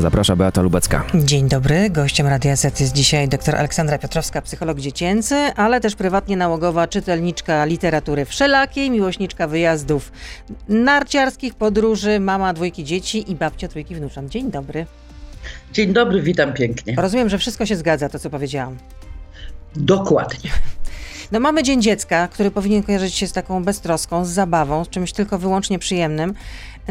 Zaprasza Beata Lubecka. Dzień dobry. Gościem Radia Z jest dzisiaj dr Aleksandra Piotrowska, psycholog dziecięcy, ale też prywatnie nałogowa czytelniczka literatury wszelakiej, miłośniczka wyjazdów narciarskich, podróży, mama dwójki dzieci i babcia trójki wnucząt. Dzień dobry. Dzień dobry, witam pięknie. Rozumiem, że wszystko się zgadza, to co powiedziałam. Dokładnie. No mamy Dzień Dziecka, który powinien kojarzyć się z taką beztroską, z zabawą, z czymś tylko wyłącznie przyjemnym.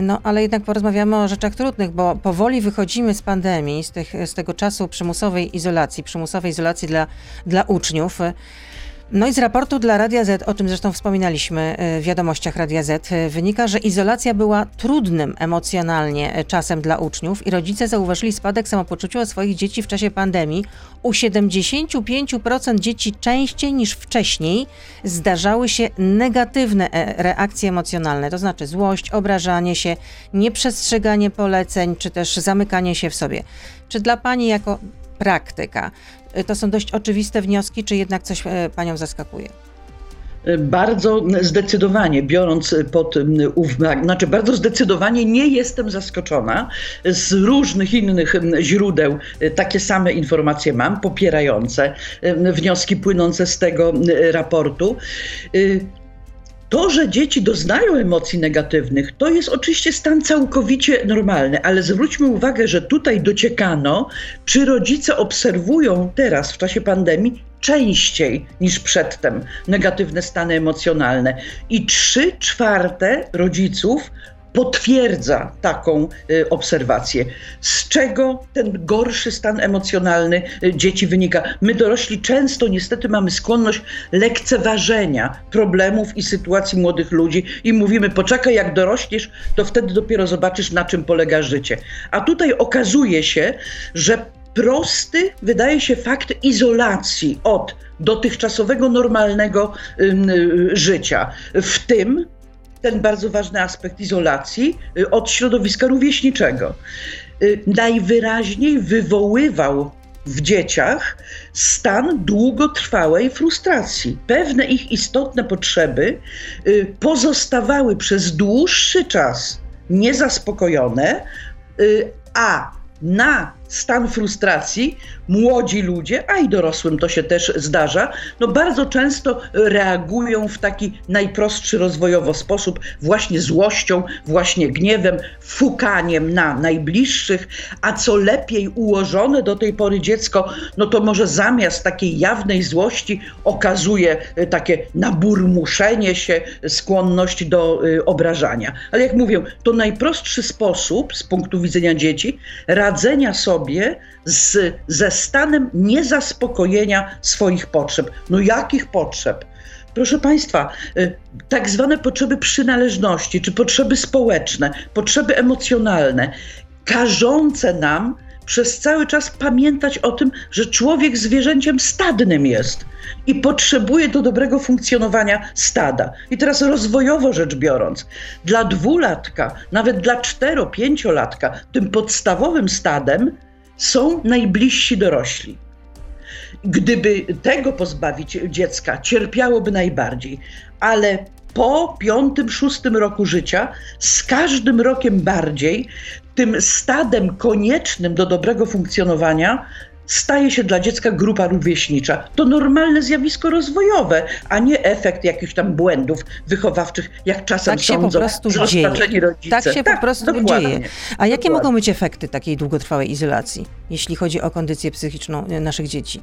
No ale jednak porozmawiamy o rzeczach trudnych, bo powoli wychodzimy z pandemii, z, tych, z tego czasu przymusowej izolacji, przymusowej izolacji dla, dla uczniów. No i z raportu dla Radia Z, o czym zresztą wspominaliśmy w wiadomościach Radia Z, wynika, że izolacja była trudnym emocjonalnie czasem dla uczniów i rodzice zauważyli spadek samopoczucia swoich dzieci w czasie pandemii. U 75% dzieci częściej niż wcześniej zdarzały się negatywne reakcje emocjonalne, to znaczy złość, obrażanie się, nieprzestrzeganie poleceń, czy też zamykanie się w sobie. Czy dla Pani jako praktyka to są dość oczywiste wnioski, czy jednak coś Panią zaskakuje? Bardzo zdecydowanie, biorąc pod uwagę, znaczy bardzo zdecydowanie nie jestem zaskoczona. Z różnych innych źródeł takie same informacje mam, popierające wnioski płynące z tego raportu. To, że dzieci doznają emocji negatywnych, to jest oczywiście stan całkowicie normalny, ale zwróćmy uwagę, że tutaj dociekano, czy rodzice obserwują teraz w czasie pandemii częściej niż przedtem negatywne stany emocjonalne. I trzy czwarte rodziców potwierdza taką y, obserwację. Z czego ten gorszy stan emocjonalny y, dzieci wynika? My dorośli często niestety mamy skłonność lekceważenia problemów i sytuacji młodych ludzi i mówimy: poczekaj, jak dorośniesz, to wtedy dopiero zobaczysz, na czym polega życie. A tutaj okazuje się, że prosty wydaje się fakt izolacji od dotychczasowego normalnego y, życia, w tym ten bardzo ważny aspekt izolacji od środowiska rówieśniczego. Najwyraźniej wywoływał w dzieciach stan długotrwałej frustracji. Pewne ich istotne potrzeby pozostawały przez dłuższy czas niezaspokojone, a na stan frustracji młodzi ludzie, a i dorosłym to się też zdarza, no bardzo często reagują w taki najprostszy rozwojowo sposób, właśnie złością, właśnie gniewem, fukaniem na najbliższych, a co lepiej ułożone do tej pory dziecko, no to może zamiast takiej jawnej złości okazuje takie naburmuszenie się, skłonność do y, obrażania. Ale jak mówię, to najprostszy sposób z punktu widzenia dzieci radzenia sobie sobie z, ze stanem niezaspokojenia swoich potrzeb. No jakich potrzeb? Proszę Państwa, y, tak zwane potrzeby przynależności, czy potrzeby społeczne, potrzeby emocjonalne, każące nam przez cały czas pamiętać o tym, że człowiek zwierzęciem stadnym jest i potrzebuje do dobrego funkcjonowania stada. I teraz rozwojowo rzecz biorąc, dla dwulatka, nawet dla cztero, pięciolatka, tym podstawowym stadem są najbliżsi dorośli. Gdyby tego pozbawić dziecka, cierpiałoby najbardziej, ale po piątym, szóstym roku życia, z każdym rokiem bardziej, tym stadem koniecznym do dobrego funkcjonowania staje się dla dziecka grupa rówieśnicza. To normalne zjawisko rozwojowe, a nie efekt jakichś tam błędów wychowawczych, jak czasem tak się sądzą po prostu dzieje. rodzice. Tak się tak, po prostu dokładnie. dzieje. A jakie Dokładnie. mogą być efekty takiej długotrwałej izolacji, jeśli chodzi o kondycję psychiczną naszych dzieci?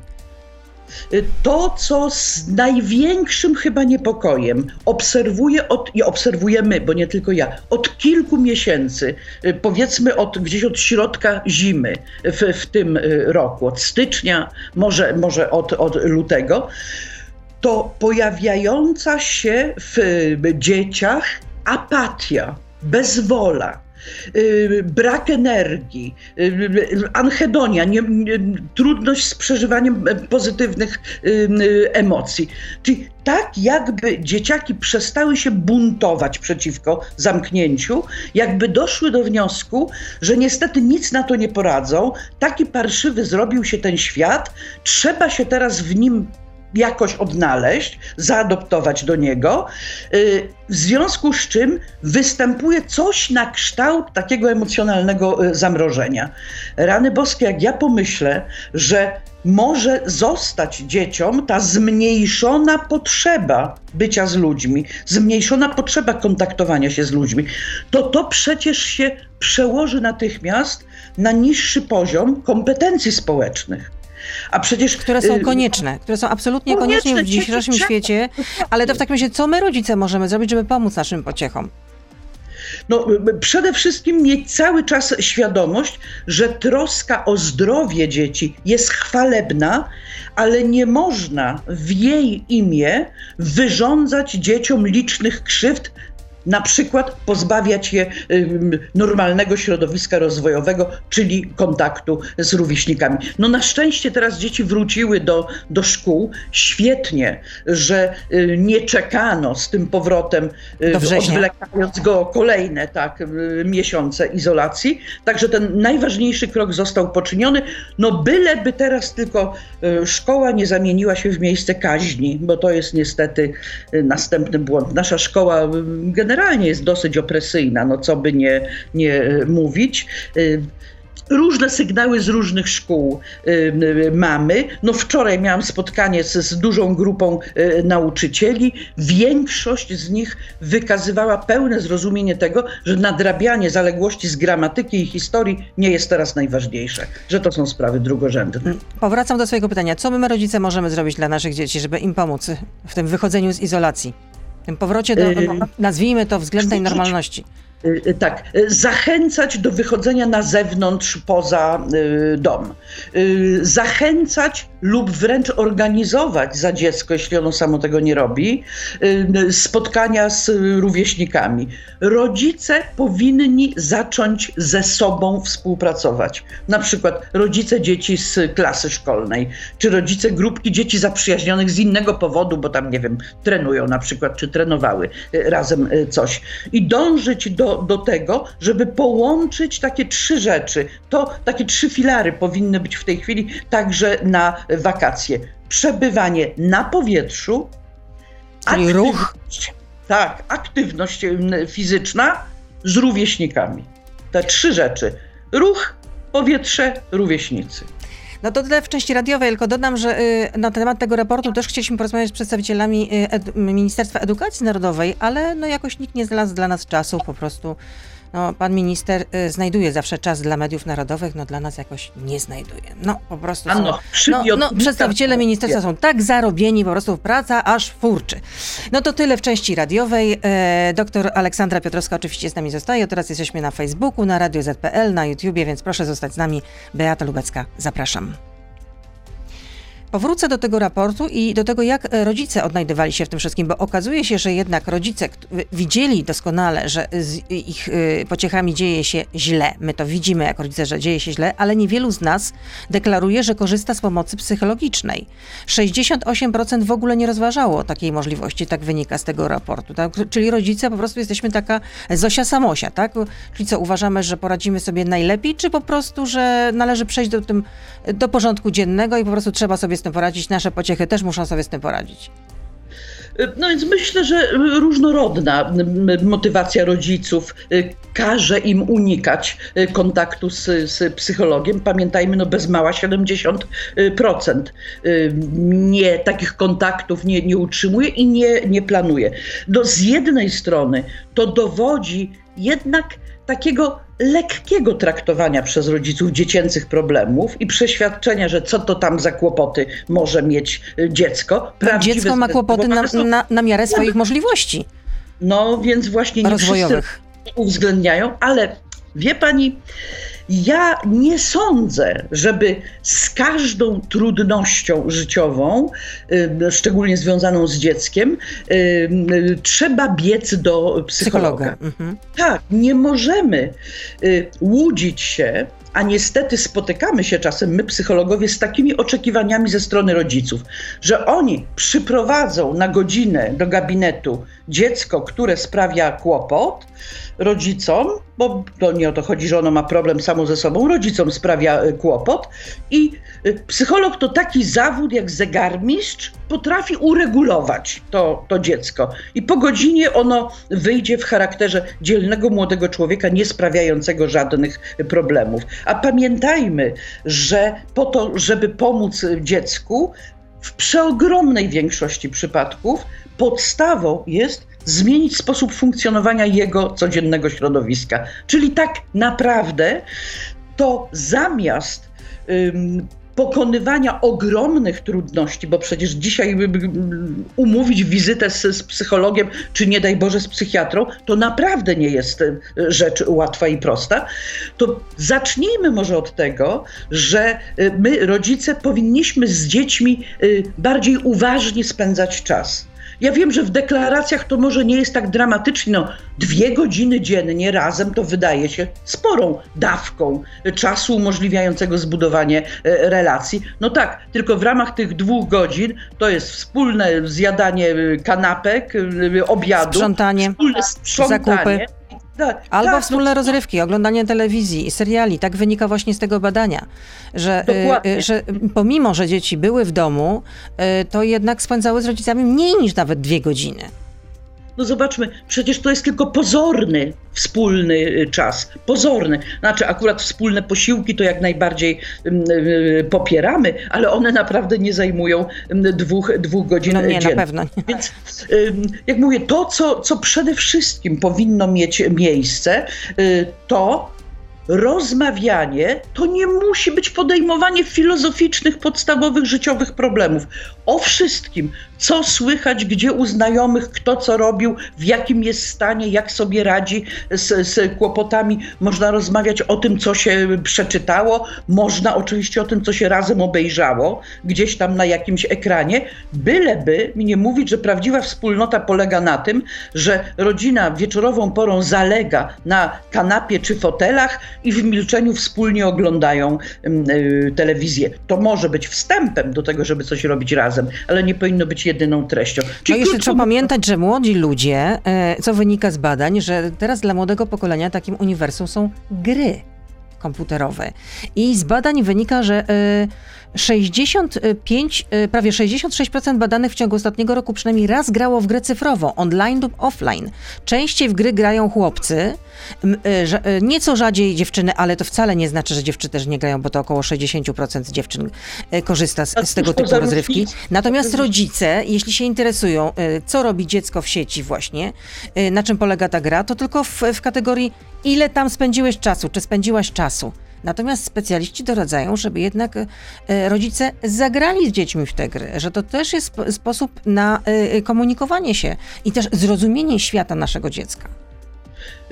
To, co z największym chyba niepokojem obserwuję od, i obserwujemy, bo nie tylko ja, od kilku miesięcy, y, powiedzmy od, gdzieś od środka zimy w, w tym y, roku, od stycznia, może, może od, od lutego, to pojawiająca się w dzieciach apatia, bezwola, y, brak energii, y, anhedonia, nie, nie, trudność z przeżywaniem pozytywnych y, y, emocji. Czyli tak jakby dzieciaki przestały się buntować przeciwko zamknięciu, jakby doszły do wniosku, że niestety nic na to nie poradzą, taki parszywy zrobił się ten świat, trzeba się teraz w nim jakoś odnaleźć, zaadoptować do niego, y, w związku z czym występuje coś na kształt takiego emocjonalnego y, zamrożenia. Rany boskie, jak ja pomyślę, że może zostać dzieciom ta zmniejszona potrzeba bycia z ludźmi, zmniejszona potrzeba kontaktowania się z ludźmi, to to przecież się przełoży natychmiast na niższy poziom kompetencji społecznych. A przecież. Które są y, konieczne, które są absolutnie konieczne, konieczne w dzisiejszym świecie, ale to w takim razie, co my rodzice możemy zrobić, żeby pomóc naszym pociechom? No, przede wszystkim mieć cały czas świadomość, że troska o zdrowie dzieci jest chwalebna, ale nie można w jej imię wyrządzać dzieciom licznych krzywd na przykład pozbawiać je normalnego środowiska rozwojowego, czyli kontaktu z rówieśnikami. No na szczęście teraz dzieci wróciły do, do szkół. Świetnie, że y, nie czekano z tym powrotem, y, odwlekając go o kolejne tak, y, miesiące izolacji. Także ten najważniejszy krok został poczyniony. No byleby teraz tylko szkoła nie zamieniła się w miejsce kaźni, bo to jest niestety następny błąd. Nasza szkoła generalnie generalnie jest dosyć opresyjna, no co by nie, nie mówić. Y, różne sygnały z różnych szkół y, mamy. No wczoraj miałam spotkanie z, z, dużą grupą y, nauczycieli. Większość z nich wykazywała pełne zrozumienie tego, że nadrabianie zaległości z gramatyki i historii nie jest teraz najważniejsze, że to są sprawy drugorzędne. Powracam do swojego pytania. Co my rodzice możemy zrobić dla naszych dzieci, żeby im pomóc w tym wychodzeniu z izolacji? Tym powrocie do, no, nazwijmy to, względnej normalności. Y, y, tak, zachęcać do wychodzenia na zewnątrz poza dom. Zachęcać lub wręcz organizować za dziecko, jeśli ono samo tego nie robi, spotkania z rówieśnikami. Rodzice powinni zacząć ze sobą współpracować. Na przykład rodzice dzieci z klasy szkolnej, czy rodzice grupki dzieci zaprzyjaźnionych z innego powodu, bo tam, nie wiem, trenują na przykład, czy trenowały razem coś. I dążyć do do, tego, żeby połączyć takie trzy rzeczy. To takie trzy filary powinny być w tej chwili także na wakacje. Przebywanie na powietrzu, Czyli ruch. Tak, aktywność fizyczna z rówieśnikami. Te trzy rzeczy. Ruch, powietrze, rówieśnicy. No to tyle w części radiowej, tylko dodam, że y, na temat tego raportu też chcieliśmy porozmawiać z przedstawicielami y, Ministerstwa Edukacji Narodowej, ale no jakoś nikt nie znalazł dla nas czasu po prostu no, pan minister y, znajduje zawsze czas dla mediów narodowych, no dla nas jakoś nie znajduje. No po prostu są, no, no, przedstawiciele ministerstwa są tak zarobieni, po prostu praca aż furczy. No to tyle w części radiowej. E, doktor Aleksandra Piotrowska oczywiście z nami zostaje. Teraz jesteśmy na Facebooku, na Radio ZPL, na YouTubie, więc proszę zostać z nami. Beata Lubecka, zapraszam. Powrócę do tego raportu i do tego, jak e, rodzice odnajdywali się w tym wszystkim, bo okazuje się, że jednak rodzice widzieli doskonale, że z ich e, pociechami dzieje się źle. My to widzimy jako rodzice, że dzieje się źle, ale niewielu z nas deklaruje, że korzysta z pomocy psychologicznej. 68% w ogóle nie rozważało takiej możliwości, tak wynika z tego raportu. Tak? Czyli rodzice po prostu jesteśmy taka Zosia Samosia, tak? Czyli co, uważamy, że poradzimy sobie najlepiej, czy po prostu, że należy przejść do, tym, do porządku dziennego i po prostu trzeba sobie tym poradzić, nasze pociechy też muszą sobie z tym poradzić. No więc myślę, że różnorodna motywacja rodziców y, każe im unikać y, kontaktu z, z psychologiem. Pamiętajmy, no bez mała 70% y, nie, takich kontaktów nie, nie utrzymuje i nie, nie planuje. No z jednej strony to dowodzi jednak takiego lekkiego traktowania przez rodziców dziecięcych problemów i przeświadczenia, że co to tam za kłopoty może mieć y, dziecko. Prawdziwe dziecko ma kłopoty na, na, na miarę swoich możliwości. No więc właśnie nie rozwojowych. uwzględniają, ale wie pani, ja nie sądzę, żeby z każdą trudnością życiową, szczególnie związaną z dzieckiem, trzeba biec do psychologa. psychologa. Mhm. Tak, nie możemy y, łudzić się, a niestety spotykamy się czasem, my psychologowie, z takimi oczekiwaniami ze strony rodziców, że oni przyprowadzą na godzinę do gabinetu dziecko, które sprawia kłopot rodzicom, bo to nie o to chodzi, że ono ma problem samo ze sobą, rodzicom sprawia y, kłopot i y, psycholog to taki zawód jak zegarmistrz potrafi uregulować to, to dziecko i po godzinie ono wyjdzie w charakterze dzielnego młodego człowieka, nie sprawiającego żadnych problemów. A pamiętajmy, że po to, żeby pomóc dziecku, w przeogromnej większości przypadków podstawą jest zmienić sposób funkcjonowania jego codziennego środowiska. Czyli tak naprawdę to zamiast pokonywania ogromnych trudności, bo przecież dzisiaj umówić wizytę z, z, psychologiem, czy nie daj Boże z psychiatrą, to naprawdę nie jest y, rzecz łatwa i prosta, to zacznijmy może od tego, że y, my, rodzice, powinniśmy z dziećmi y, bardziej uważnie spędzać czas ja wiem, że w deklaracjach to może nie jest tak dramatycznie. No, dwie godziny dziennie razem to wydaje się sporą dawką czasu umożliwiającego zbudowanie e, relacji. No tak, tylko w ramach tych dwóch godzin to jest wspólne zjadanie e, kanapek, e, obiadu, sprzątanie, wspólne sprzątanie. Zakupy. Tak, Albo tak, wspólne to... rozrywki, oglądanie telewizji i seriali. Tak wynika właśnie z tego badania, że, y, że pomimo, że dzieci były w domu, y, to jednak spędzały z rodzicami mniej niż nawet dwie godziny. No zobaczmy, przecież to jest tylko pozorny wspólny y, czas. Pozorny. Znaczy, akurat wspólne posiłki to jak najbardziej y, popieramy, ale one naprawdę nie zajmują dwóch, dwóch godzin no nie, dziennie. na pewno nie. Więc jak mówię, to, co, co przede wszystkim powinno mieć miejsce, y, to rozmawianie to nie musi być podejmowanie filozoficznych, podstawowych życiowych problemów. O wszystkim, co słychać, gdzie u znajomych, kto co robił, w jakim jest stanie, jak sobie radzi z, z kłopotami. Można rozmawiać o tym, co się przeczytało, można oczywiście o tym, co się razem obejrzało, gdzieś tam na jakimś ekranie, byleby mi nie mówić, że prawdziwa wspólnota polega na tym, że rodzina wieczorową porą zalega na kanapie czy fotelach i w milczeniu wspólnie oglądają y, telewizję. To może być wstępem do tego, żeby coś robić razem, ale nie powinno być jedyną treścią. Czyli no jeszcze trzeba pamiętać, że młodzi ludzie, e, co wynika z badań, że teraz dla młodego pokolenia takim uniwersum są gry komputerowe. I z badań wynika, że 65, e, e, prawie 66% badanych w ciągu ostatniego roku przynajmniej raz grało w grę cyfrową, online lub offline. Częściej w gry grają chłopcy, e, nieco rzadziej dziewczyny, ale to wcale nie znaczy, że dziewczyny też nie grają, bo to około 60% dziewczyn korzysta z, z tego typu rozrywki. Natomiast rodzice, jeśli się interesują, co robi dziecko w sieci właśnie, na czym polega ta gra, to tylko w, w kategorii ile tam spędziłeś czasu, czy spędziłaś czasu. Natomiast specjaliści doradzają, żeby jednak e, rodzice zagrali z dziećmi w te gry, że to też jest sposób na e, komunikowanie się i też zrozumienie świata naszego dziecka.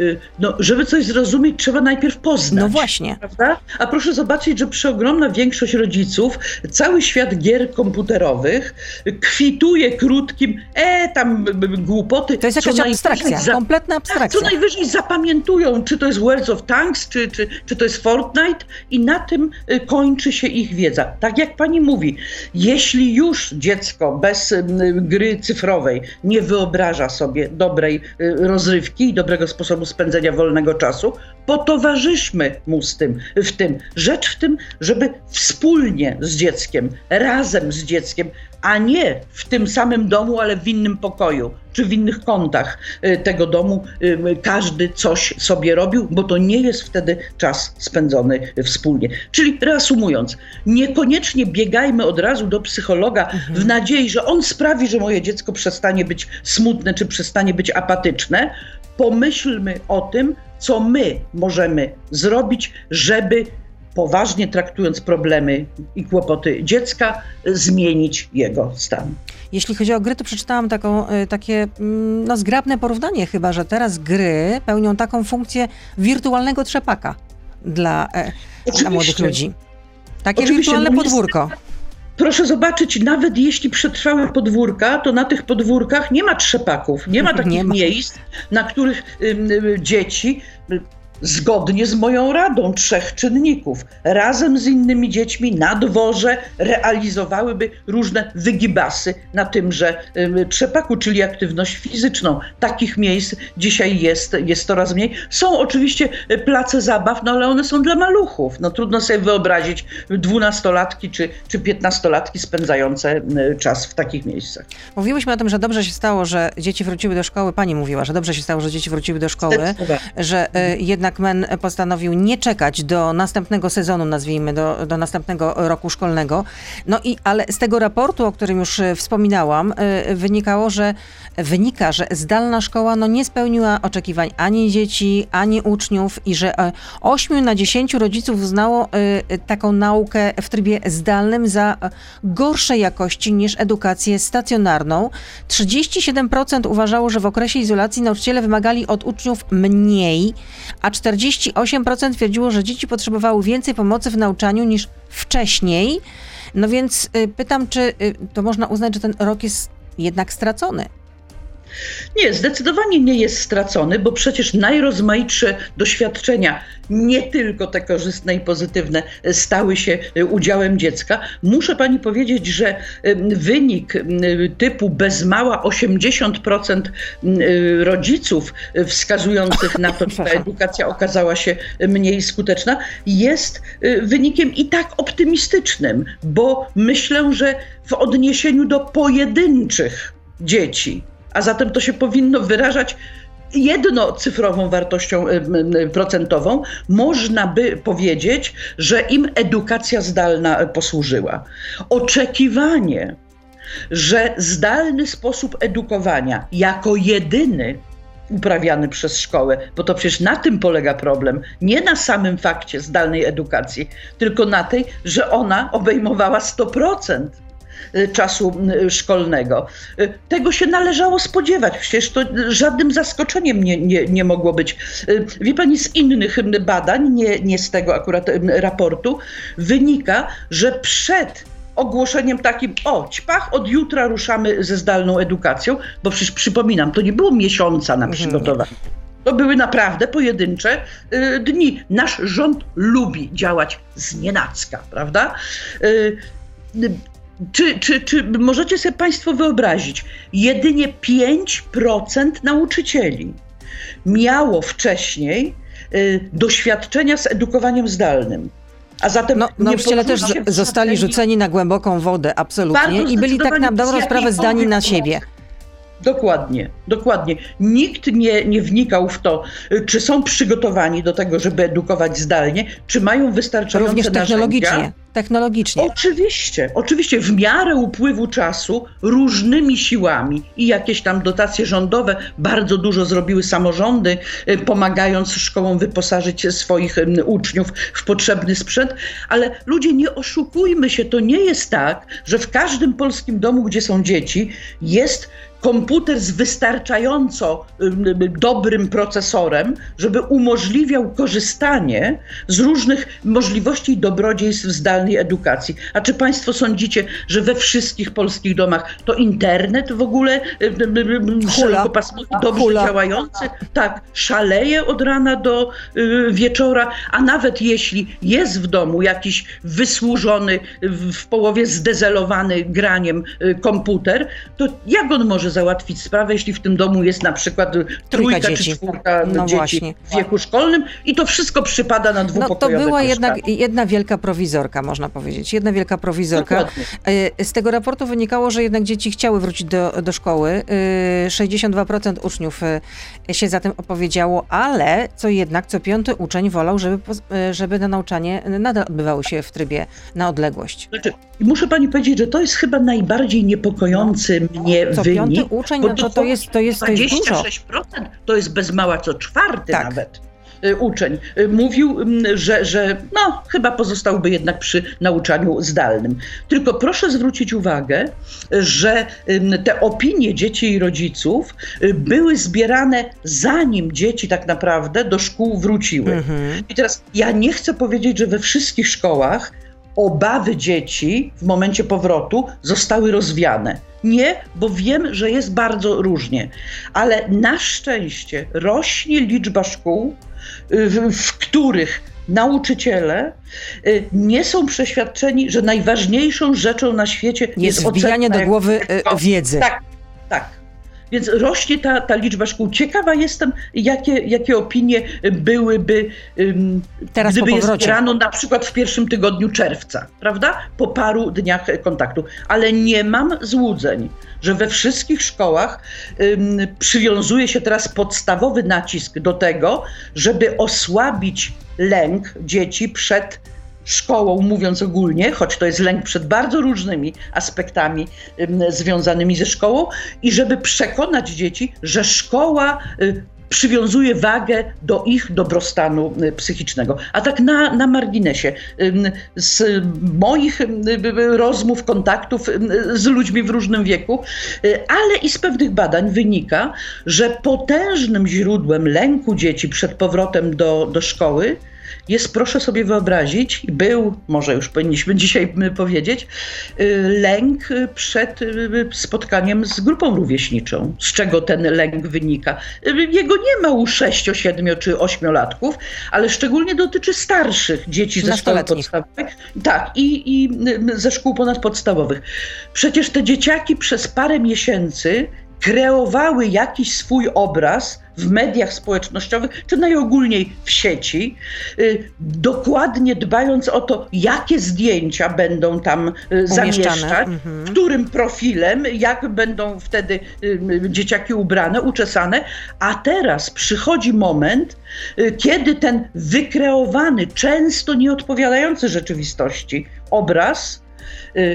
Y, no, żeby coś zrozumieć, trzeba najpierw poznać. No właśnie. Prawda? A proszę zobaczyć, że przeogromna większość rodziców, cały świat gier komputerowych kwituje krótkim, e, tam głupoty. To jest jakaś abstrakcja, za... kompletna abstrakcja. Co najwyżej zapamiętują, czy to jest World of Tanks, czy, czy, czy to jest Fortnite i na tym y, kończy się ich wiedza. Tak jak pani mówi, jeśli już dziecko bez gry cyfrowej nie wyobraża sobie dobrej y, rozrywki i dobrego sposobu sposobu spędzenia wolnego czasu, potowarzyszmy mu z tym, w tym. Rzecz w tym, żeby wspólnie z dzieckiem, razem z dzieckiem, a nie w tym samym domu, ale w innym pokoju czy w innych kątach y, tego domu y, każdy coś sobie robił, bo to nie jest wtedy czas spędzony wspólnie. Czyli reasumując, niekoniecznie biegajmy od razu do psychologa mhm. w nadziei, że on sprawi, że moje dziecko przestanie być smutne czy przestanie być apatyczne, pomyślmy o tym, co my możemy zrobić, żeby poważnie traktując problemy i kłopoty dziecka, zmienić jego stan. Jeśli chodzi o gry, to przeczytałam taką, y, takie mm, no, zgrabne porównanie chyba, że teraz gry pełnią taką funkcję wirtualnego trzepaka dla, e, dla młodych ludzi. Takie Oczywiście, wirtualne no podwórko. Proszę zobaczyć, nawet jeśli przetrwały podwórka, to na tych podwórkach nie ma trzepaków, nie ma takich nie ma. miejsc, na których y, y, dzieci zgodnie z moją radą trzech czynników, razem z innymi dziećmi na dworze realizowałyby różne wygibasy na tymże y, trzepaku, czyli aktywność fizyczną. Takich miejsc dzisiaj jest, jest coraz mniej. Są oczywiście place zabaw, no ale one są dla maluchów. No trudno sobie wyobrazić dwunastolatki czy, czy piętnastolatki spędzające y, czas w takich miejscach. Mówiłyśmy o tym, że dobrze się stało, że dzieci wróciły do szkoły. Pani mówiła, że dobrze się stało, że dzieci wróciły do szkoły, że y, jednak MEN postanowił nie czekać do następnego sezonu, nazwijmy, do, do następnego roku szkolnego. No i, ale z tego raportu, o którym już y, wspominałam, y, wynikało, że wynika, że zdalna szkoła no, nie spełniła oczekiwań ani dzieci, ani uczniów i że 8 na 10 rodziców uznało taką naukę w trybie zdalnym za gorszej jakości niż edukację stacjonarną. 37% uważało, że w okresie izolacji nauczyciele wymagali od uczniów mniej, a 48% twierdziło, że dzieci potrzebowały więcej pomocy w nauczaniu niż wcześniej. No więc y, pytam, czy y, to można uznać, że ten rok jest jednak stracony? Nie, zdecydowanie nie jest stracony, bo przecież najrozmaitsze doświadczenia, nie tylko te korzystne i pozytywne, stały się e, udziałem dziecka. Muszę pani powiedzieć, że wynik typu bez mała 80% e, rodziców wskazujących na to, że ta edukacja okazała się mniej skuteczna, jest wynikiem i tak optymistycznym, bo myślę, że w odniesieniu do pojedynczych dzieci, a zatem to się powinno wyrażać jednocyfrową wartością procentową, można by powiedzieć, że im edukacja zdalna posłużyła. Oczekiwanie, że zdalny sposób edukowania jako jedyny uprawiany przez szkołę, bo to przecież na tym polega problem. Nie na samym fakcie zdalnej edukacji, tylko na tej, że ona obejmowała 100% Y, czasu y, szkolnego. Y, tego się należało spodziewać, przecież to żadnym zaskoczeniem nie, nie, nie mogło być. Wie pani, z innych badań, nie, nie z tego akurat raportu, wynika, że przed ogłoszeniem takim, o, ćpach, od jutra ruszamy ze zdalną edukacją, bo przecież przypominam, to nie było miesiąca na mhm. przygotowanie. To były naprawdę pojedyncze y, dni. Nasz rząd lubi działać z nienacka, prawda? Y, czy, czy, czy możecie sobie Państwo wyobrazić, jedynie 5% nauczycieli miało wcześniej y, doświadczenia z edukowaniem zdalnym. A zatem no, nauczyciele też zostali rzuceni na głęboką wodę, absolutnie, i byli tak na dobrą sprawę zdani na siebie. Dokładnie, dokładnie. Nikt nie, nie wnikał w to, czy są przygotowani do tego, żeby edukować zdalnie, czy mają wystarczające Również technologicznie. Narzędzia. Technologicznie. Oczywiście, oczywiście w miarę upływu czasu różnymi siłami i jakieś tam dotacje rządowe bardzo dużo zrobiły samorządy, y, pomagając szkołom wyposażyć swoich uczniów w potrzebny sprzęt, ale ludzie nie oszukujmy się, to nie jest tak, że w każdym polskim domu, gdzie są dzieci, jest komputer z wystarczająco dobrym procesorem, żeby umożliwiał korzystanie z różnych możliwości i dobrodziejstw zdalnej edukacji. A czy Państwo sądzicie, że we wszystkich polskich domach to internet w ogóle szerokopasmowy, dobrze Hula. działający? Tak, szaleje od rana do y, wieczora, a nawet jeśli jest w domu jakiś wysłużony, w połowie zdezelowany graniem y, komputer, to jak on może załatwić sprawę, jeśli w tym domu jest na przykład trójka, trójka czy czwórka no dzieci właśnie. w wieku szkolnym i to wszystko przypada na dwupokojowe No to była jednak jedna wielka prowizorka, można powiedzieć. Jedna wielka prowizorka. Dokładnie. E, z tego raportu wynikało, że jednak dzieci chciały wrócić do, do szkoły. 62% e, uczniów e, się za tym opowiedziało, ale co jednak co piąty uczeń wolał, żeby, żeby na nauczanie nadal odbywało się w trybie na odległość. Znaczy, muszę pani powiedzieć, że to jest chyba najbardziej niepokojący no. mnie wynik. Uczeń, no to, to, jest, to jest, to jest 26% to jest bez mała co czwarty tak. nawet y, uczeń y, mówił, mm, że, że no, chyba pozostałby jednak przy nauczaniu zdalnym. Tylko proszę zwrócić uwagę, że te opinie dzieci i rodziców y, były zbierane zanim dzieci tak naprawdę do szkół wróciły. Mhm. I teraz ja nie chcę powiedzieć, że we wszystkich szkołach obawy dzieci w momencie powrotu zostały rozwiane Nie, bo wiem, że jest bardzo różnie. Ale na szczęście rośnie liczba szkół, y, w, w których nauczyciele y, nie są przeświadczeni, że najważniejszą rzeczą na świecie jest, Jest wbijanie ocena do głowy e, wiedzy. Tak, tak. Więc rośnie ta, ta liczba szkół. Ciekawa jestem, jakie, jakie opinie byłyby, um, Teraz gdyby je zbierano na przykład w pierwszym tygodniu czerwca, prawda? Po paru dniach kontaktu. Ale nie mam złudzeń, że we wszystkich szkołach um, przywiązuje się teraz podstawowy nacisk do tego, żeby osłabić lęk dzieci przed szkołą, mówiąc ogólnie, choć to jest lęk przed bardzo różnymi aspektami ym, związanymi ze szkołą, i żeby przekonać dzieci, że szkoła y, przywiązuje wagę do ich dobrostanu y, psychicznego. A tak na, na marginesie, z moich rozmów, kontaktów z ludźmi w różnym wieku, y, ale i z pewnych badań wynika, że potężnym źródłem lęku dzieci przed powrotem do, do szkoły jest, proszę sobie wyobrazić, był, może już powinniśmy dzisiaj y, powiedzieć, y, lęk y, przed y, spotkaniem z grupą rówieśniczą. Z czego ten lęk wynika? Y, Jego nie ma u 6, 7 czy 8 latków, ale szczególnie dotyczy starszych dzieci ze szkoły podstawowej. Tak, i, i y, ze szkół ponadpodstawowych. Przecież te dzieciaki przez parę miesięcy kreowały jakiś swój obraz w mediach społecznościowych, czy najogólniej w sieci, y, dokładnie dbając o to, jakie zdjęcia będą tam y, zamieszczać, Mhm. którym profilem, jak będą wtedy y, dzieciaki ubrane, uczesane. A teraz przychodzi moment, kiedy ten wykreowany, często nieodpowiadający rzeczywistości obraz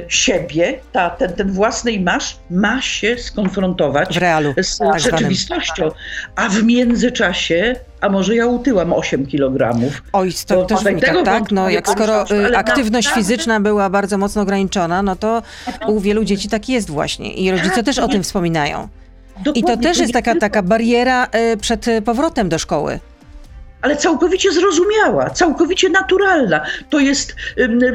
siebie, ta, ten, ten własny imaż ma się skonfrontować realu. z tak rzeczywistością. A w międzyczasie, a może ja utyłam 8 kilogramów. Oj, to Bo też wynika, tak? wątku No jak skoro y, aktywność fizyczna była bardzo mocno ograniczona, no to u wielu dzieci tak jest właśnie. I rodzice też o tym wspominają. I to też jest taka, taka bariera y, przed y, powrotem do szkoły. Ale całkowicie zrozumiała, całkowicie naturalna. To jest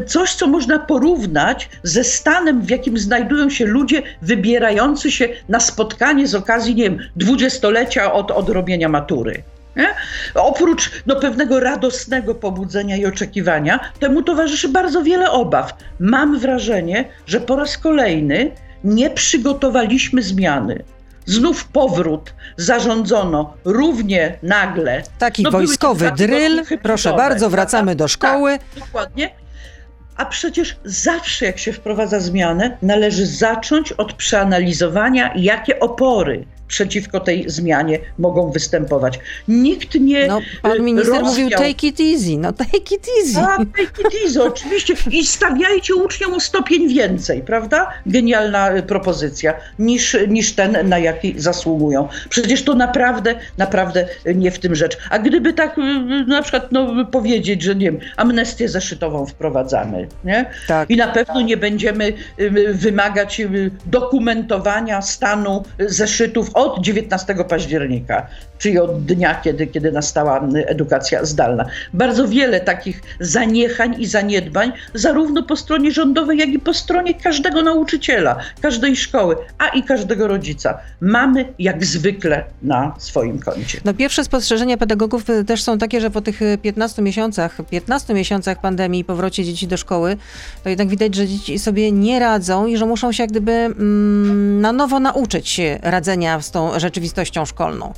coś, co można porównać ze stanem, w jakim znajdują się ludzie wybierający się na spotkanie z okazji, nie wiem, dwudziestolecia od odrobienia matury. Nie? Oprócz no, pewnego radosnego pobudzenia i oczekiwania, temu towarzyszy bardzo wiele obaw. Mam wrażenie, że po raz kolejny nie przygotowaliśmy zmiany. Znów powrót zarządzono równie nagle. Taki No, wojskowy tygodnie proszę bardzo, wracamy do szkoły. Tak, dokładnie. A przecież zawsze, jak się wprowadza zmianę, należy zacząć od przeanalizowania, jakie opory przeciwko tej zmianie mogą występować. Nikt nie. No, pan minister rozwiał- mówił take it easy, no take it easy. a, take it easy, oczywiście. I stawiajcie uczniom o stopień więcej, prawda? Genialna y, propozycja, niż, niż ten, na jaki zasługują. Przecież to naprawdę, naprawdę nie w tym rzecz. A gdyby tak y, na przykład no, powiedzieć, że nie wiem, amnestię zeszytową wprowadzamy, nie? Tak. I na pewno nie będziemy wymagać dokumentowania stanu zeszytów od 19 października, czyli od dnia, kiedy, kiedy nastała edukacja zdalna. Bardzo wiele takich zaniechań i zaniedbań, zarówno po stronie rządowej, jak i po stronie każdego nauczyciela, każdej szkoły, a i każdego rodzica. Mamy jak zwykle na swoim koncie. No pierwsze spostrzeżenia pedagogów y, też są takie, że po tych y, 15 miesiącach, 15 miesiącach pandemii i powrocie dzieci do szkoły, to jednak widać, że dzieci sobie nie radzą i że muszą się jak gdyby mm, na nowo nauczyć radzenia z tą rzeczywistością szkolną.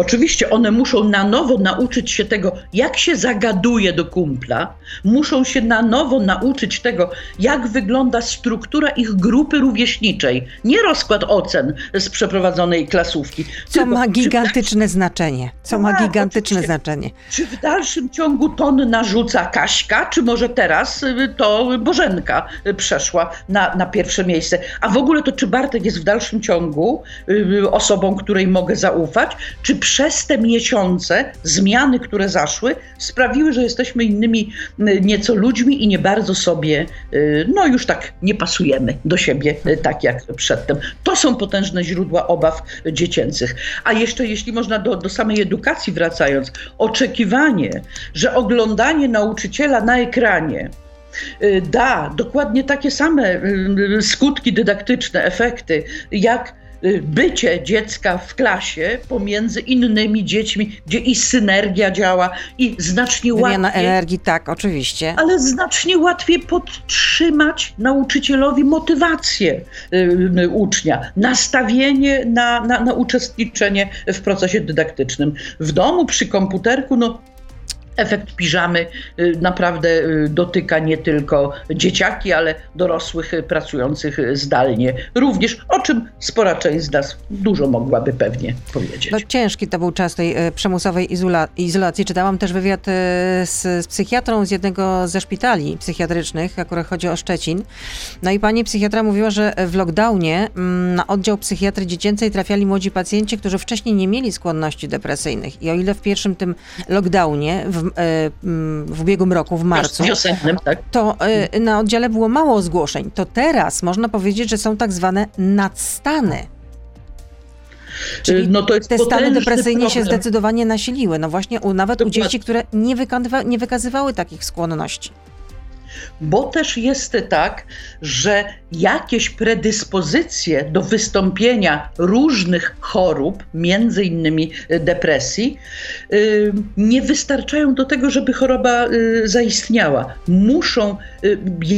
Oczywiście one muszą na nowo nauczyć się tego, jak się zagaduje do kumpla, muszą się na nowo nauczyć tego, jak wygląda struktura ich grupy rówieśniczej. Nie rozkład ocen z przeprowadzonej klasówki. Co ma gigantyczne znaczenie. Co ma Tak, gigantyczne oczywiście. znaczenie. Czy w dalszym ciągu ton narzuca Kaśka, czy może teraz y, to Bożenka y, przeszła na, na pierwsze miejsce? A w ogóle to czy Bartek jest w dalszym ciągu y, osobą, której mogę zaufać? Czy przez te miesiące zmiany, które zaszły, sprawiły, że jesteśmy innymi y, nieco ludźmi i nie bardzo sobie, y, no już tak nie pasujemy do siebie y, tak jak przedtem. To są potężne źródła obaw dziecięcych. A jeszcze jeśli można do, do samej edukacji wracając, oczekiwanie, że oglądanie nauczyciela na ekranie da dokładnie takie same skutki dydaktyczne, efekty, jak Y, bycie dziecka w klasie pomiędzy innymi dziećmi, gdzie i synergia działa, i znacznie Wymiana łatwiej. energii, tak, oczywiście. Ale znacznie łatwiej podtrzymać nauczycielowi motywację y, y, ucznia, nastawienie na, na, na uczestniczenie w procesie dydaktycznym. W domu przy komputerku, no efekt piżamy y, naprawdę y, dotyka nie tylko dzieciaki, ale dorosłych y, pracujących zdalnie również, o czym spora część z nas dużo mogłaby pewnie powiedzieć. No, ciężki to był czas tej przymusowej izola- izolacji. Czytałam też wywiad z, z, psychiatrą z jednego ze szpitali psychiatrycznych, akurat chodzi o Szczecin. No i pani psychiatra mówiła, że w lockdownie mm, na oddział psychiatry dziecięcej trafiali młodzi pacjenci, którzy wcześniej nie mieli skłonności depresyjnych. I o ile w pierwszym tym lockdownie w w ubiegłym roku, w marcu, Wiosennym, tak. to e, na oddziale było mało zgłoszeń. To teraz można powiedzieć, że są tak zwane nadstany. Czyli no te stany depresyjne problem. się zdecydowanie nasiliły. No właśnie u, nawet Dokładnie. u dzieci, które nie, nie wykazywały takich skłonności bo też jest tak, że jakieś predyspozycje do wystąpienia różnych chorób, między innymi y, depresji, y, nie wystarczają do tego, żeby choroba y, zaistniała. Muszą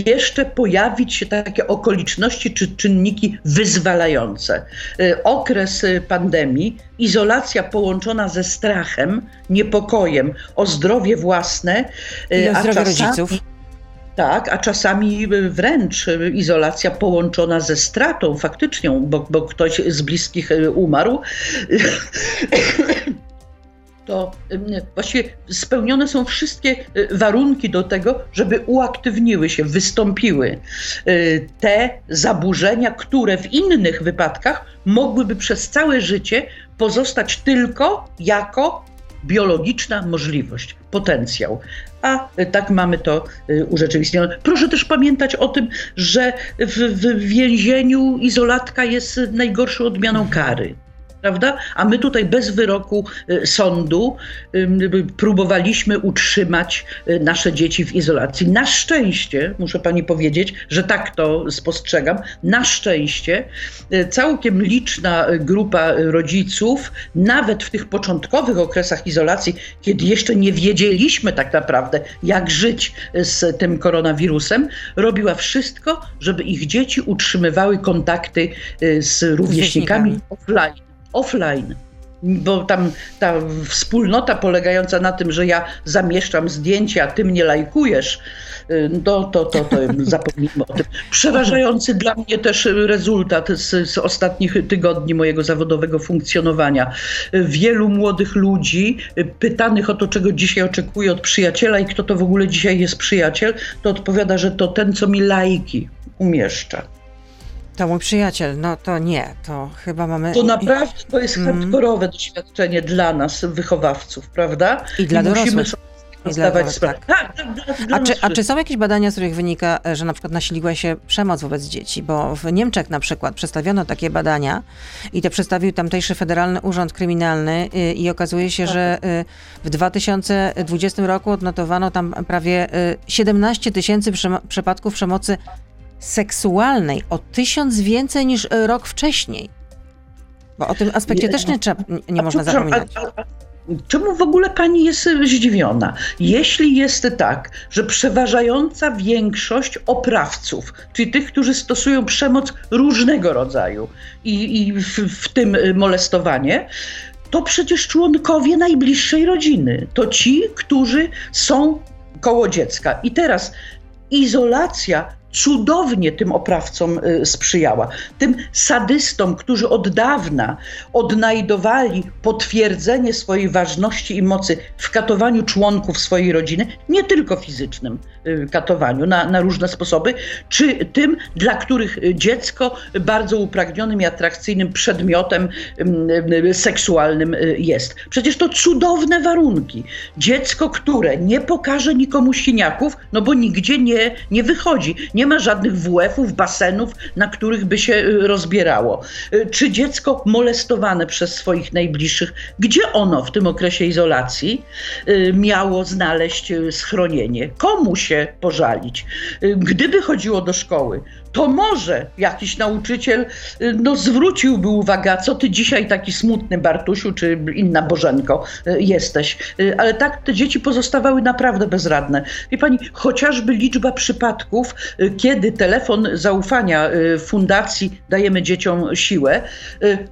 jeszcze pojawić się takie okoliczności czy czynniki wyzwalające. Okres pandemii, izolacja połączona ze strachem, niepokojem o zdrowie własne, I o zdrowie czasami, rodziców tak, a czasami wręcz izolacja połączona ze stratą faktyczną, bo, bo ktoś z bliskich umarł. to właściwie spełnione są wszystkie e, warunki do tego, żeby uaktywniły się, wystąpiły e, te zaburzenia, które w innych wypadkach mogłyby przez całe życie pozostać tylko jako biologiczna możliwość, potencjał. A tak mamy to y, urzeczywistnione. Proszę też pamiętać o tym, że w, w więzieniu izolatka jest najgorszą odmianą kary prawda? A my tutaj bez wyroku y, sądu próbowaliśmy utrzymać y, nasze dzieci w izolacji. Na szczęście, muszę pani powiedzieć, że tak to spostrzegam, na szczęście y, całkiem liczna grupa rodziców, nawet w tych początkowych okresach izolacji, kiedy jeszcze nie wiedzieliśmy tak naprawdę, jak żyć z tym koronawirusem, robiła wszystko, żeby ich dzieci utrzymywały kontakty z rówieśnikami offline offline bo tam ta wspólnota polegająca na tym, że ja zamieszczam zdjęcia, a ty mnie lajkujesz, y, to, to, to, to zapomnijmy o tym. Przerażający dla mnie też rezultat z, z ostatnich tygodni mojego zawodowego funkcjonowania. Wielu młodych ludzi pytanych o to, czego dzisiaj oczekuje od przyjaciela i kto to w ogóle dzisiaj jest przyjaciel, to odpowiada, że to ten, co mi lajki umieszcza. To mój przyjaciel, no to nie, to chyba mamy... To naprawdę to jest mm. hardkorowe doświadczenie dla nas, wychowawców, prawda? I dla I dorosłych. I dla dorosłych, tak. Tak, tak, a, czy, a czy są jakieś badania, z których wynika, że na przykład nasiliła się przemoc wobec dzieci? Bo w Niemczech na przykład przedstawiono takie badania i to przedstawił tamtejszy Federalny Urząd Kryminalny i, i okazuje się, tak. że y, w 2020 roku odnotowano tam prawie 17 y, tysięcy przypadków przemocy seksualnej o tysiąc więcej niż rok wcześniej. Bo o tym aspekcie też nie, trzeba, nie można zapominać. A, a, Czemu w ogóle pani jest zdziwiona? Jeśli jest tak, że przeważająca większość oprawców, czyli tych, którzy stosują przemoc różnego rodzaju i, i w, w tym molestowanie, to przecież członkowie najbliższej rodziny. To ci, którzy są koło dziecka. I teraz izolacja cudownie tym oprawcom y, sprzyjała. Tym sadystom, którzy od dawna odnajdowali potwierdzenie swojej ważności i mocy w katowaniu członków swojej rodziny, nie tylko fizycznym y, katowaniu na, na różne sposoby, czy tym, dla których dziecko bardzo upragnionym i atrakcyjnym przedmiotem y, seksualnym jest. Przecież to cudowne warunki. Dziecko, które nie pokaże nikomu siniaków, no bo nigdzie nie, nie wychodzi, nie Nie ma żadnych WF-ów, basenów, na których by się y, rozbierało. Y, czy dziecko molestowane przez swoich najbliższych, gdzie ono w tym okresie izolacji y, miało znaleźć schronienie? Komu się pożalić? Gdyby chodziło do szkoły, to może jakiś nauczyciel no, zwróciłby uwagę, co ty dzisiaj taki smutny Bartusiu czy inna Bożenko jesteś. Ale tak te dzieci pozostawały naprawdę bezradne. Wie pani, chociażby liczba przypadków, kiedy telefon zaufania fundacji Dajemy Dzieciom Siłę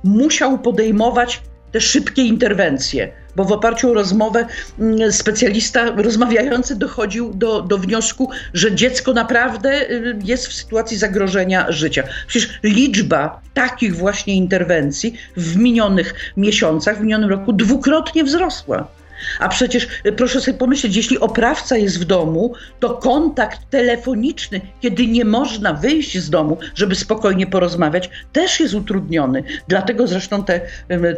musiał podejmować te szybkie interwencje, bo w oparciu o rozmowę mm, specjalista rozmawiający dochodził do, do wniosku, że dziecko naprawdę y, jest w sytuacji zagrożenia życia. Przecież liczba takich właśnie interwencji w minionych miesiącach, w minionym roku dwukrotnie wzrosła. A przecież y, proszę sobie pomyśleć, jeśli oprawca jest w domu, to kontakt telefoniczny, kiedy nie można wyjść z domu, żeby spokojnie porozmawiać, też jest utrudniony. Dlatego zresztą te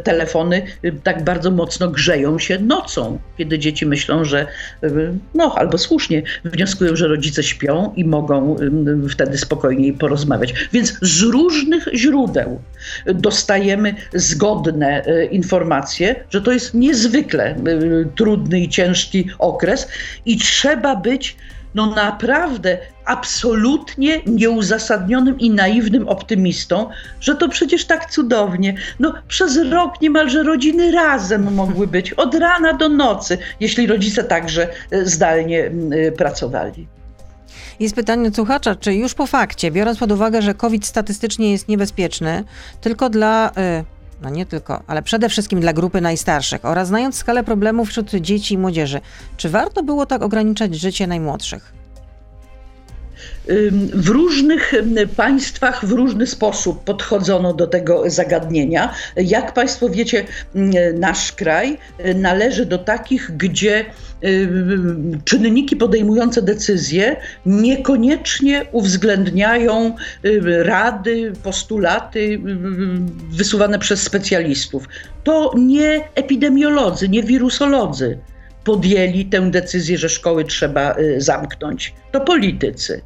telefony y, tak bardzo mocno grzeją się nocą, kiedy dzieci myślą, że y, no albo słusznie wnioskują, że rodzice śpią i mogą wtedy spokojniej porozmawiać. Więc z różnych źródeł dostajemy zgodne informacje, że to jest niezwykle trudny i ciężki okres i trzeba być no naprawdę absolutnie nieuzasadnionym i naiwnym optymistą, że to przecież tak cudownie. No przez rok niemalże rodziny razem mogły być, od rana do nocy, jeśli rodzice także e, zdalnie e, pracowali. Jest pytanie od słuchacza, czy już po fakcie, biorąc pod uwagę, że COVID statystycznie jest niebezpieczny, tylko dla y, no nie tylko, ale przede wszystkim dla grupy najstarszych oraz znając skalę problemów wśród dzieci i młodzieży, czy warto było tak ograniczać życie najmłodszych? W różnych państwach w różny sposób podchodzono do tego zagadnienia. Jak Państwo wiecie, nasz kraj e, należy do takich, gdzie czynniki podejmujące decyzje niekoniecznie uwzględniają rady, postulaty wysuwane przez specjalistów. To nie epidemiolodzy, nie wirusolodzy podjęli tę decyzję, że szkoły trzeba y, zamknąć. To politycy.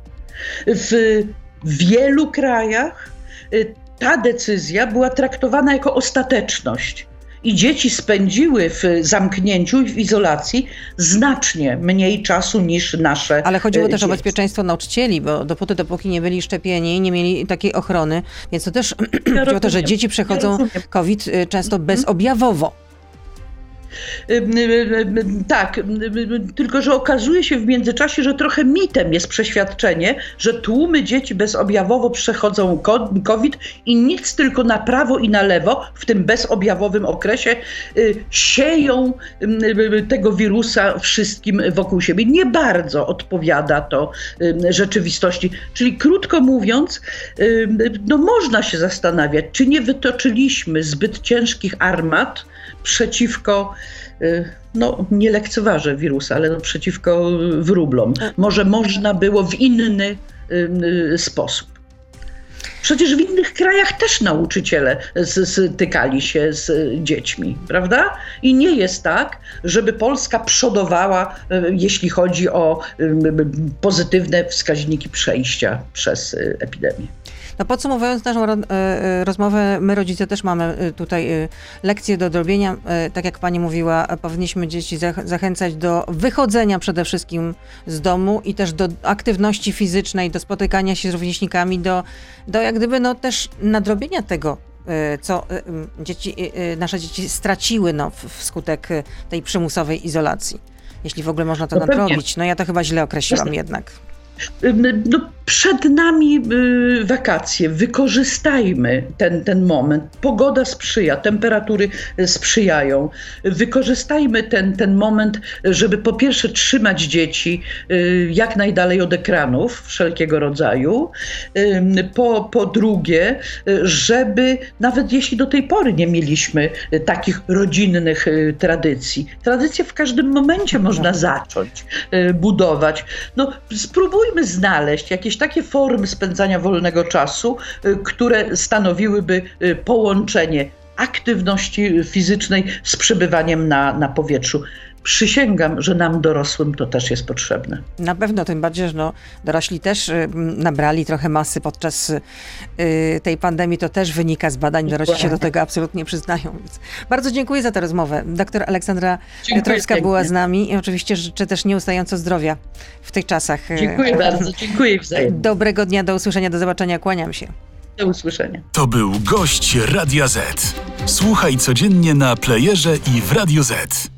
W wielu krajach y, ta decyzja była traktowana jako ostateczność. I dzieci spędziły w zamknięciu i w izolacji znacznie mniej czasu niż nasze. Ale chodziło y, też o bezpieczeństwo nauczycieli, bo dopóty, dopóki nie byli szczepieni, nie mieli takiej ochrony. Więc to też ja chodzi o to, że dzieci przechodzą ja COVID często bezobjawowo. Tak, tylko że okazuje się w międzyczasie, że trochę mitem jest przeświadczenie, że tłumy dzieci bezobjawowo przechodzą COVID i nic tylko na prawo i na lewo w tym bezobjawowym okresie y, sieją tego wirusa wszystkim wokół siebie. Nie bardzo odpowiada to rzeczywistości. Czyli krótko mówiąc, no można się zastanawiać, czy nie wytoczyliśmy zbyt ciężkich armat, przeciwko, y, no nie lekceważę wirusa, ale no, przeciwko wróblom. Może można było w inny y, y, sposób. Przecież w innych krajach też nauczyciele stykali się z dziećmi, prawda? I nie jest tak, żeby Polska przodowała, jeśli chodzi o pozytywne wskaźniki przejścia przez epidemię. No podsumowując naszą ro, e, e, rozmowę, my rodzice też mamy e, tutaj lekcje do odrobienia. Tak jak pani mówiła, powinniśmy dzieci zachęcać do wychodzenia przede wszystkim z domu i też do aktywności fizycznej, do spotykania się z rówieśnikami, do, do jak gdyby no też nadrobienia tego, co dzieci, nasze dzieci straciły no, wskutek tej przymusowej izolacji. Jeśli w ogóle można to no nadrobić. No ja to chyba źle określiłam jednak. No, przed nami y, wakacje, wykorzystajmy ten, ten moment. Pogoda sprzyja, temperatury sprzyjają. Wykorzystajmy ten, ten moment, żeby po pierwsze trzymać dzieci y, jak najdalej od ekranów wszelkiego rodzaju. Po, po drugie, żeby nawet jeśli do tej pory nie mieliśmy takich rodzinnych y, tradycji, tradycje w każdym momencie można zacząć budować. No, spróbujmy znaleźć jakieś takie formy spędzania wolnego czasu, y, które stanowiłyby y, połączenie aktywności fizycznej z przebywaniem na, na powietrzu. Przysięgam, że nam dorosłym to też jest potrzebne. Na pewno, tym bardziej, że no, dorośli też y, nabrali trochę masy podczas y, tej pandemii. To też wynika z badań. Dorośli się do tego absolutnie przyznają. Więc bardzo dziękuję za tę rozmowę. Doktor Aleksandra Piotrowska była z nami i oczywiście życzę też nieustająco zdrowia w tych czasach. Y, Dziękuję bardzo, dziękuję wzajemnie. Dobrego dnia, do usłyszenia, do zobaczenia, kłaniam się. Do usłyszenia. To był gość Radia Z. Słuchaj codziennie na playerze i w Radio Z.